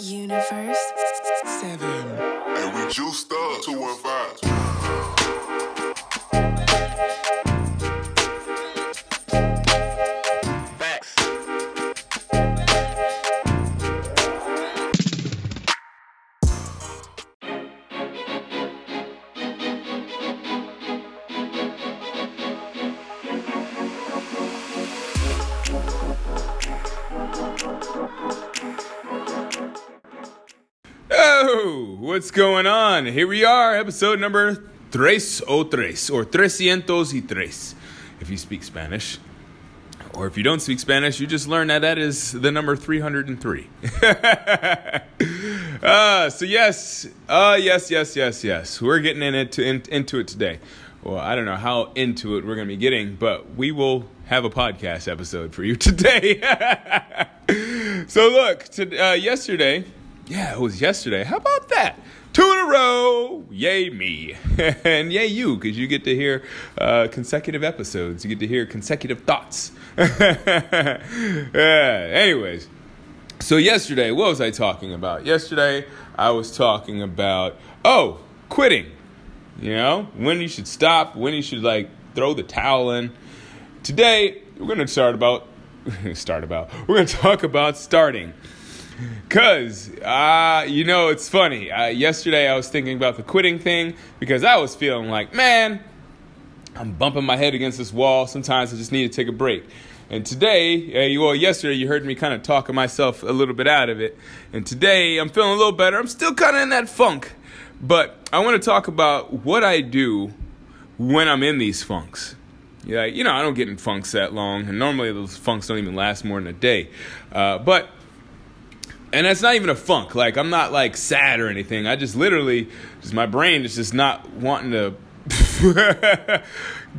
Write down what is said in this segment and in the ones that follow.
Universe. Seven. And we juiced up 215. What's going on? Here we are, episode number tres o tres, or trescientos y tres, if you speak Spanish. Or if you don't speak Spanish, you just learn that that is the number 303. uh, so, yes, uh, yes, yes, yes, yes. We're getting in it to, in, into it today. Well, I don't know how into it we're going to be getting, but we will have a podcast episode for you today. so, look, to, uh, yesterday, yeah, it was yesterday. How about that? Two in a row. Yay, me. and yay, you, because you get to hear uh, consecutive episodes. You get to hear consecutive thoughts. anyways, so yesterday, what was I talking about? Yesterday, I was talking about, oh, quitting. You know, when you should stop, when you should, like, throw the towel in. Today, we're going to start about, start about, we're going to talk about starting. Cause, uh, you know, it's funny. Uh, yesterday I was thinking about the quitting thing because I was feeling like, man, I'm bumping my head against this wall. Sometimes I just need to take a break. And today, uh, well, yesterday you heard me kind of talking myself a little bit out of it. And today I'm feeling a little better. I'm still kind of in that funk, but I want to talk about what I do when I'm in these funks. Yeah, you know, I don't get in funks that long, and normally those funks don't even last more than a day. Uh, but and that's not even a funk. Like I'm not like sad or anything. I just literally, just my brain is just not wanting to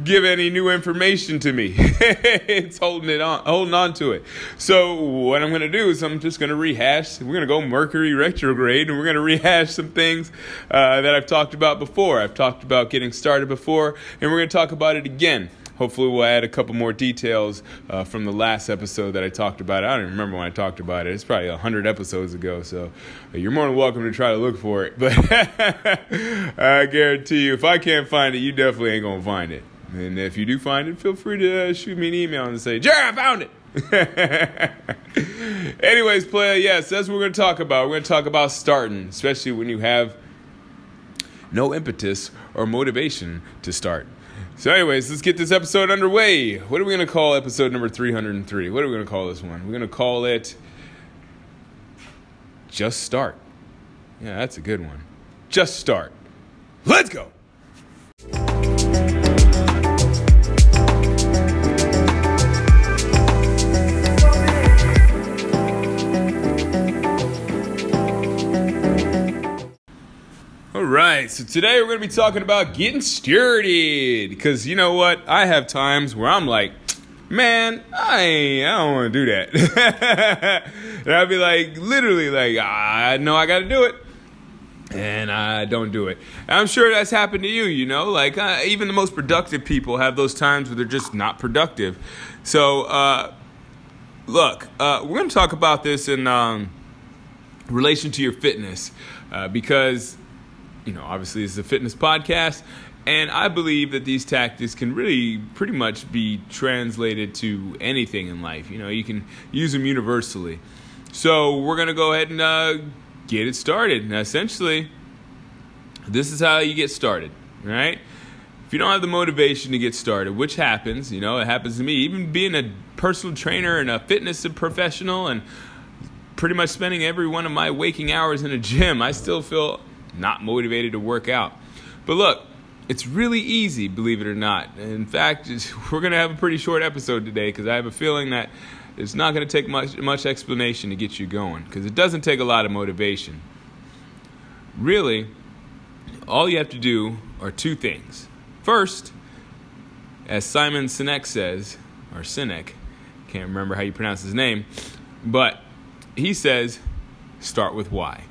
give any new information to me. it's holding it on, holding on to it. So what I'm gonna do is I'm just gonna rehash. We're gonna go Mercury retrograde, and we're gonna rehash some things uh, that I've talked about before. I've talked about getting started before, and we're gonna talk about it again. Hopefully, we'll add a couple more details uh, from the last episode that I talked about. I don't even remember when I talked about it. It's probably a hundred episodes ago, so uh, you're more than welcome to try to look for it. But I guarantee you, if I can't find it, you definitely ain't gonna find it. And if you do find it, feel free to uh, shoot me an email and say, "Jerry, I found it." Anyways, player, yes, that's what we're gonna talk about. We're gonna talk about starting, especially when you have no impetus or motivation to start. So, anyways, let's get this episode underway. What are we going to call episode number 303? What are we going to call this one? We're going to call it Just Start. Yeah, that's a good one. Just Start. Let's go. Right, so today we're going to be talking about getting started. Because you know what? I have times where I'm like, man, I, I don't want to do that. and I'll be like, literally, like, I know I got to do it. And I don't do it. I'm sure that's happened to you, you know? Like, uh, even the most productive people have those times where they're just not productive. So, uh, look, uh, we're going to talk about this in um, relation to your fitness. Uh, because you know, obviously this is a fitness podcast, and I believe that these tactics can really pretty much be translated to anything in life. You know, you can use them universally. So we're gonna go ahead and uh, get it started. Now, essentially, this is how you get started, right? If you don't have the motivation to get started, which happens, you know, it happens to me, even being a personal trainer and a fitness professional and pretty much spending every one of my waking hours in a gym, I still feel not motivated to work out. But look, it's really easy, believe it or not. In fact, we're going to have a pretty short episode today because I have a feeling that it's not going to take much much explanation to get you going because it doesn't take a lot of motivation. Really, all you have to do are two things. First, as Simon Sinek says, or Sinek, can't remember how you pronounce his name, but he says, start with why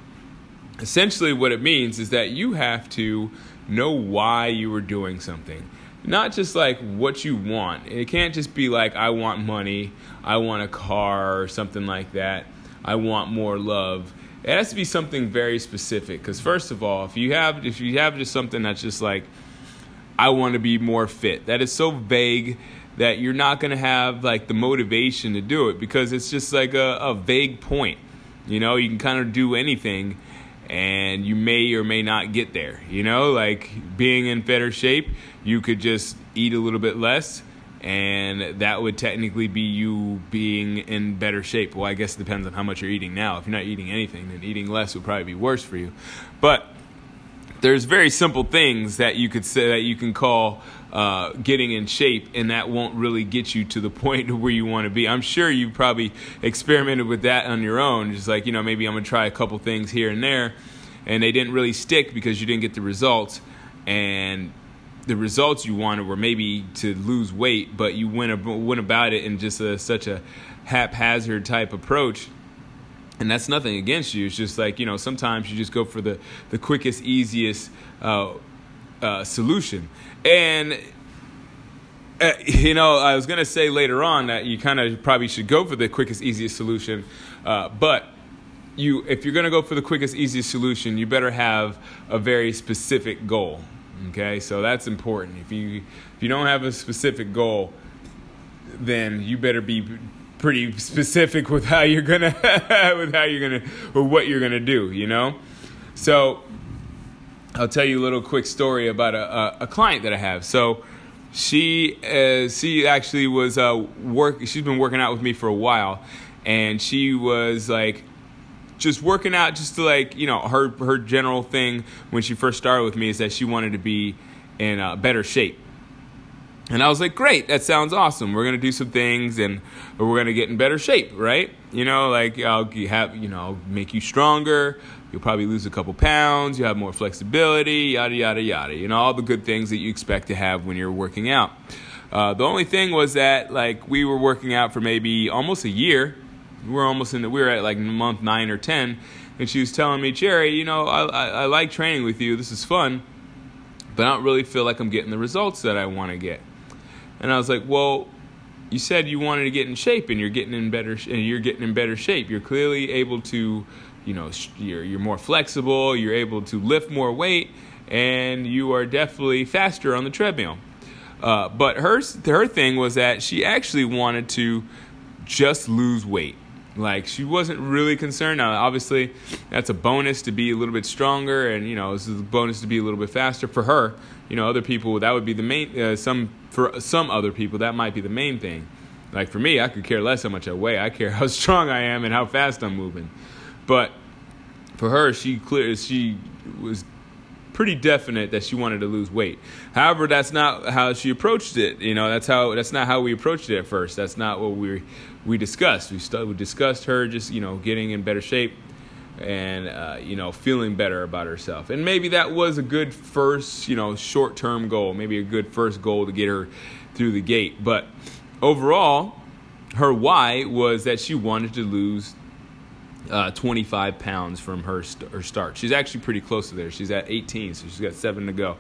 essentially what it means is that you have to know why you are doing something not just like what you want it can't just be like i want money i want a car or something like that i want more love it has to be something very specific. Because first of all, if you have if you have just something that's just like, I want to be more fit, that is so vague that you're not going to have like the motivation to do it because it's just like a, a vague point. You know, you can kind of do anything and you may or may not get there. You know, like being in better shape, you could just eat a little bit less and that would technically be you being in better shape. Well, I guess it depends on how much you're eating now. If you're not eating anything, then eating less would probably be worse for you. But there's very simple things that you could say that you can call uh, getting in shape, and that won't really get you to the point where you want to be. I'm sure you've probably experimented with that on your own, just like you know maybe I'm gonna try a couple things here and there, and they didn't really stick because you didn't get the results, and the results you wanted were maybe to lose weight, but you went went about it in just a, such a haphazard type approach and that's nothing against you. It's just like you know, sometimes you just go for the the quickest, easiest uh, uh, solution. And uh, you know, I was gonna say later on that you kind of probably should go for the quickest, easiest solution, uh, but you if you're gonna go for the quickest, easiest solution, you better have a very specific goal. Okay, so that's important. If you if you don't have a specific goal, then you better be pretty specific with how you're gonna with how you're gonna or what you're gonna do you know? So i'll tell you a little quick story about a, a, a client that i have. So she uh, she actually was uh, work she's been working out with me for a while and she was like just working out just to like you know her her general thing when she first started with me is that she wanted to be in uh, better shape and I was like, great, that sounds awesome. We're gonna do some things, and we're gonna get in better shape, right? You know, like I'll have, you know, make you stronger. You'll probably lose a couple pounds. You have more flexibility, yada yada yada. You know, all the good things that you expect to have when you're working out. Uh, the only thing was that like we were working out for maybe almost a year. We were almost in the, we were at like month nine or ten, and she was telling me, Jerry, you know, I, I, I like training with you. This is fun, but I don't really feel like I'm getting the results that I want to get. And I was like, well, you said you wanted to get in shape, and you're getting in better, and you're getting in better shape. You're clearly able to, you know, you're you're more flexible. You're able to lift more weight, and you are definitely faster on the treadmill. Uh, but her her thing was that she actually wanted to just lose weight. Like she wasn't really concerned. Now, obviously, that's a bonus to be a little bit stronger, and you know, this is a bonus to be a little bit faster for her. You know, other people that would be the main. Uh, some for some other people that might be the main thing. Like for me, I could care less how much I weigh. I care how strong I am and how fast I'm moving. But for her, she clear she was pretty definite that she wanted to lose weight. However, that's not how she approached it. You know, that's how that's not how we approached it at first. That's not what we we discussed. We, st- we discussed her just you know getting in better shape and uh, you know feeling better about herself. And maybe that was a good first you know short term goal. Maybe a good first goal to get her through the gate. But overall, her why was that she wanted to lose uh, 25 pounds from her, st- her start. She's actually pretty close to there. She's at 18, so she's got seven to go.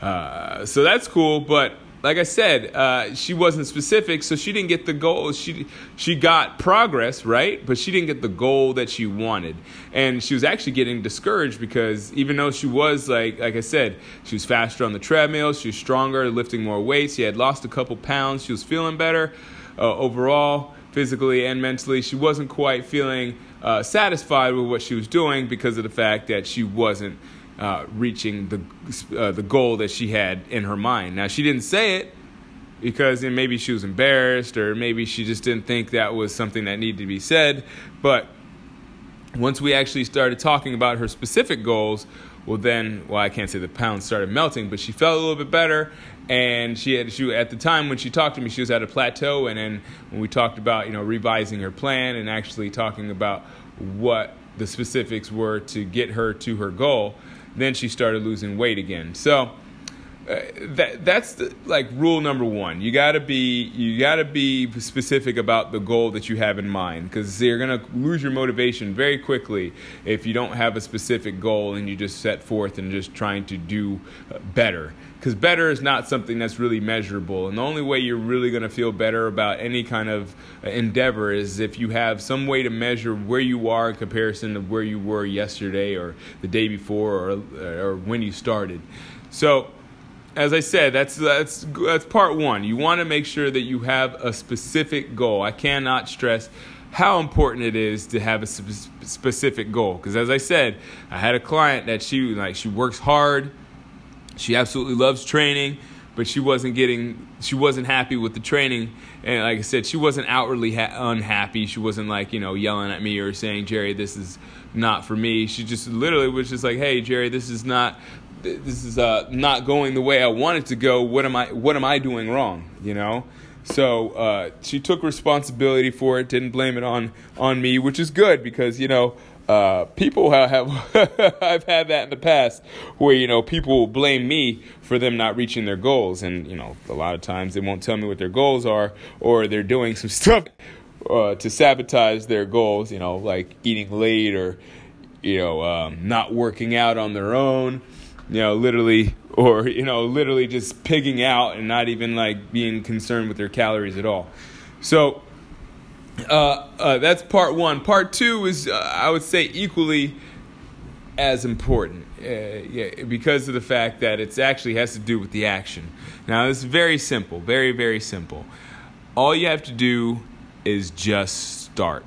Uh, so that's cool, but like I said, uh, she wasn't specific, so she didn't get the goal. She she got progress, right? But she didn't get the goal that she wanted, and she was actually getting discouraged because even though she was like like I said, she was faster on the treadmill, she was stronger, lifting more weights. She had lost a couple pounds. She was feeling better uh, overall, physically and mentally. She wasn't quite feeling uh, satisfied with what she was doing because of the fact that she wasn't uh, reaching the uh, the goal that she had in her mind. Now she didn't say it because then maybe she was embarrassed or maybe she just didn't think that was something that needed to be said. But once we actually started talking about her specific goals, well then, well I can't say the pounds started melting, but she felt a little bit better. And she had she at the time when she talked to me, she was at a plateau. And then when we talked about you know revising her plan and actually talking about what the specifics were to get her to her goal, then she started losing weight again. So uh, that that's the, like rule number one. You gotta be you gotta be specific about the goal that you have in mind because you're gonna lose your motivation very quickly if you don't have a specific goal and you just set forth and just trying to do uh, better. Because better is not something that's really measurable, and the only way you're really gonna feel better about any kind of uh, endeavor is if you have some way to measure where you are in comparison to where you were yesterday or the day before or or when you started. So as I said, that's that's that's part one. You want to make sure that you have a specific goal. I cannot stress how important it is to have a specific goal because as I said, I had a client that she like she works hard, she absolutely loves training, but she wasn't getting she wasn't happy with the training and like I said, she wasn't outwardly ha- unhappy. She wasn't like, you know, yelling at me or saying, "Jerry, this is not for me." She just literally was just like, "Hey, Jerry, this is not this is uh, not going the way I want it to go. What am I what am I doing wrong? You know. So uh, she took responsibility for it. Didn't blame it on on me, which is good because you know uh, people have, I've had that in the past where you know people blame me for them not reaching their goals, and you know a lot of times they won't tell me what their goals are, or they're doing some stuff uh, to sabotage their goals. You know, like eating late or you know um, not working out on their own you know, literally, or, you know, literally just pigging out and not even like being concerned with their calories at all. So, uh, uh, that's part one. Part two is, uh, I would say, equally as important uh, yeah, because of the fact that it actually has to do with the action. Now, it's very simple, very, very simple. All you have to do is just start.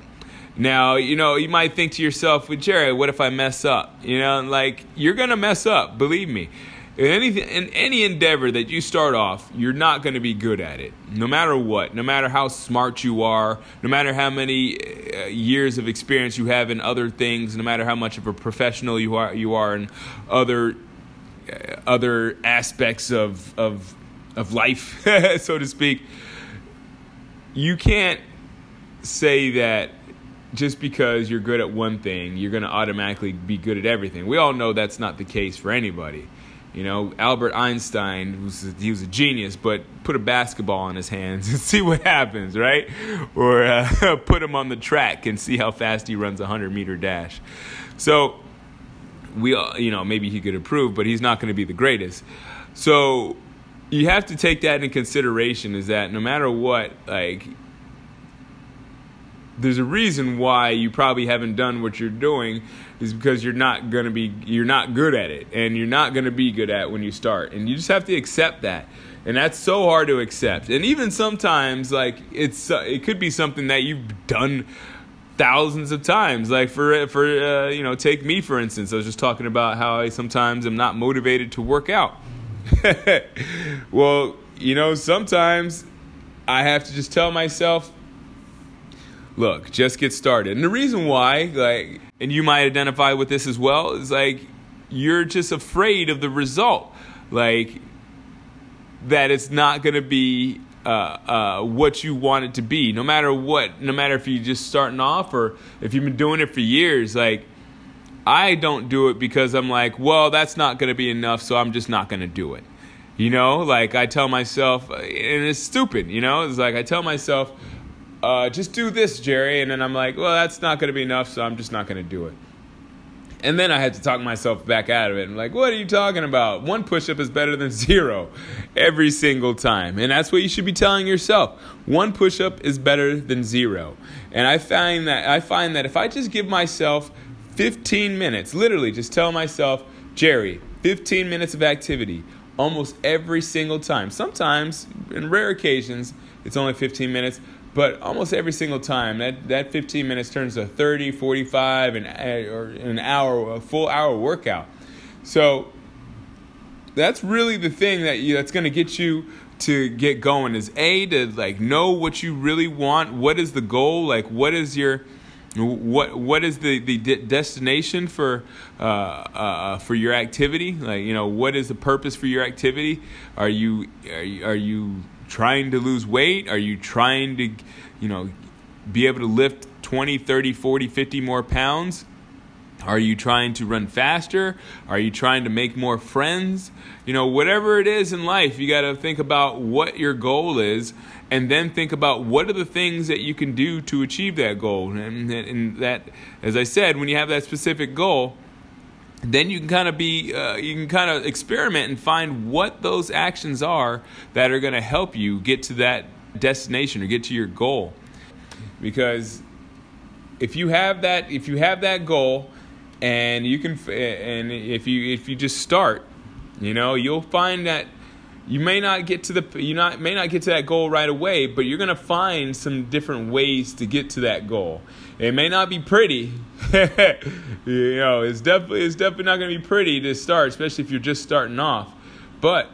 Now, you know, you might think to yourself, well, Jerry, what if I mess up? You know, like you're gonna mess up, believe me. In any, in any endeavor that you start off, you're not going to be good at it, no matter what, no matter how smart you are, no matter how many uh, years of experience you have in other things, no matter how much of a professional you are, you are in other uh, other aspects of of of life, so to speak. You can't say that just because you're good at one thing, you're going to automatically be good at everything. We all know that's not the case for anybody. You know, Albert Einstein, was he was a genius, but put a basketball in his hands and see what happens, right? Or uh, put him on the track and see how fast he runs a 100 meter dash. So, we, all you know, maybe he could improve, but he's not going to be the greatest. So, you have to take that into consideration is that no matter what, like, there's a reason why you probably haven't done what you're doing is because you're not going to be you're not good at it and you're not going to be good at when you start and you just have to accept that and that's so hard to accept and even sometimes like it's uh, it could be something that you've done thousands of times like for for uh, you know take me for instance i was just talking about how i sometimes am not motivated to work out. Well you know sometimes i have to just tell myself look, just get started. And the reason why, like, and you might identify with this as well, is like you're just afraid of the result. Like, that it's not going to be uh, uh, what you want it to be, no matter what, no matter if you're just starting off or if you've been doing it for years. Like, I don't do it because I'm like, well, that's not going to be enough, so I'm just not going to do it. You know, like I tell myself, and it's stupid, you know, it's like I tell myself, uh, just do this, Jerry. And then I'm like, well, that's not going to be enough, so I'm just not going to do it. And then I had to talk myself back out of it. I'm like, what are you talking about? One push up is better than zero every single time. And that's what you should be telling yourself. One push up is better than zero. And I find that I find that if I just give myself 15 minutes, literally just tell myself, Jerry, 15 minutes of activity almost every single time. Sometimes, in rare occasions, it's only 15 minutes, but almost every single time, that, that 15 minutes turns to 30, 45, and, or an hour, a full hour workout. So that's really the thing that you, that's going to get you to get going is a to like know what you really want. What is the goal? Like what is your what what is the the de- destination for uh, uh, for your activity? Like you know what is the purpose for your activity? Are you are you, are you trying to lose weight? Are you trying to, you know, be able to lift 20, 30, 40, 50 more pounds? Are you trying to run faster? Are you trying to make more friends? You know, whatever it is in life, you got to think about what your goal is and then think about what are the things that you can do to achieve that goal. And, and that, as I said, when you have that specific goal, then you can kind of be uh, you can kind of experiment and find what those actions are that are going to help you get to that destination or get to your goal. Because if you have that if you have that goal and you can and if you if you just start you know you'll find that you may not get to the you not may not get to that goal right away but you're going to find some different ways to get to that goal. It may not be pretty you know it's definitely it's definitely not going to be pretty to start especially if you're just starting off but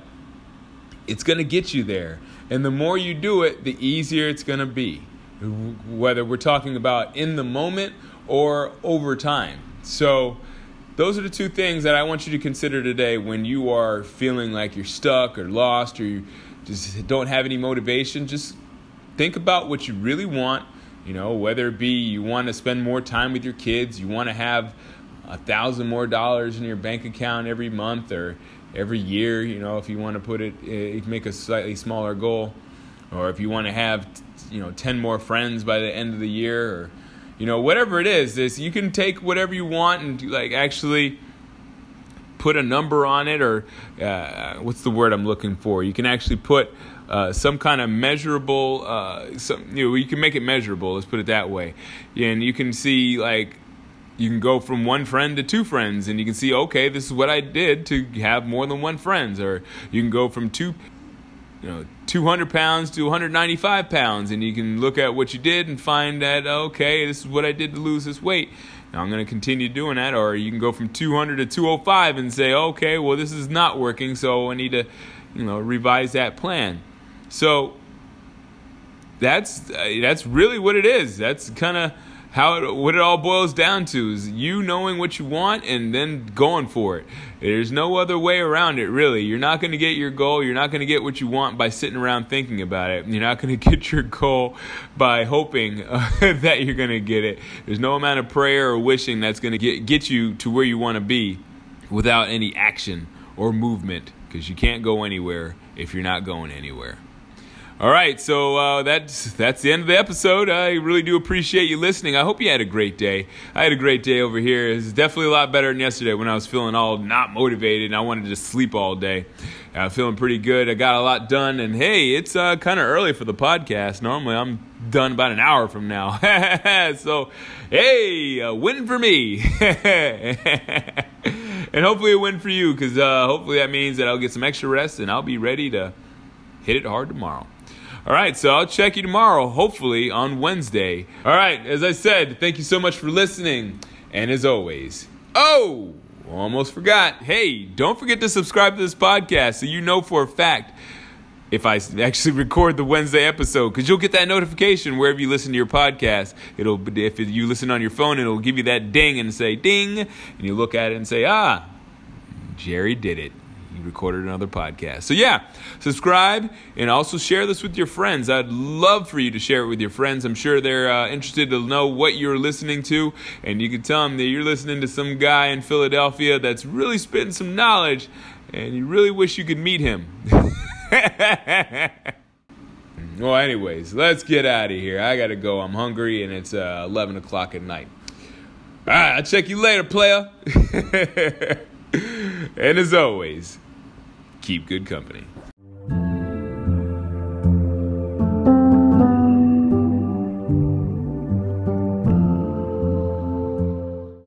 it's going to get you there and the more you do it the easier it's going to be whether we're talking about in the moment or over time so, those are the two things that I want you to consider today when you are feeling like you're stuck or lost or you just don't have any motivation. Just think about what you really want. You know, whether it be you want to spend more time with your kids, you want to have a thousand more dollars in your bank account every month or every year. You know, if you want to put it, eh, make a slightly smaller goal, or if you want to have, you know, ten more friends by the end of the year, or you know whatever it is is you can take whatever you want and like actually put a number on it or uh, what's the word i'm looking for you can actually put uh, some kind of measurable uh, some, you know you can make it measurable let's put it that way. And you can see like you can go from one friend to two friends and you can see okay this is what i did to have more than one friends. Or you can go from two you know 200 pounds to 195 pounds and you can look at what you did and find that okay this is what i did to lose this weight. Now i'm going to continue doing that. Or you can go from 200 to 205 and say okay well this is not working so i need to you know revise that plan so that's uh, that's really what it is that's kind of how it, what it all boils down to is you knowing what you want and then going for it. There's no other way around it, really. You're not going to get your goal. You're not going to get what you want by sitting around thinking about it. You're not going to get your goal by hoping uh, that you're going to get it. There's no amount of prayer or wishing that's going to get get you to where you want to be without any action or movement because you can't go anywhere if you're not going anywhere. All right, so uh, that's that's the end of the episode. I really do appreciate you listening. I hope you had a great day. I had a great day over here. It's definitely a lot better than yesterday when I was feeling all not motivated and I wanted to sleep all day. I'm feeling pretty good. I got a lot done, and hey, it's uh, kind of early for the podcast. Normally, I'm done about an hour from now. so, hey, a win for me, and hopefully a win for you, because uh, hopefully that means that I'll get some extra rest and I'll be ready to hit it hard tomorrow. All right, so I'll check you tomorrow, hopefully on Wednesday. All right, as I said, thank you so much for listening. And as always, oh, almost forgot. Hey, don't forget to subscribe to this podcast so you know for a fact if I actually record the Wednesday episode because you'll get that notification wherever you listen to your podcast. It'll if you listen on your phone, it'll give you that ding and say ding, and you look at it and say ah, Jerry did it recorded another podcast. So, yeah, subscribe and also share this with your friends. I'd love for you to share it with your friends. I'm sure they're uh, interested to know what you're listening to, and you can tell them that you're listening to some guy in Philadelphia that's really spitting some knowledge, and you really wish you could meet him. well, anyways, let's get out of here. I gotta go. I'm hungry, and it's uh, 11 o'clock at night. All right, I'll check you later, player. and as always, keep good company.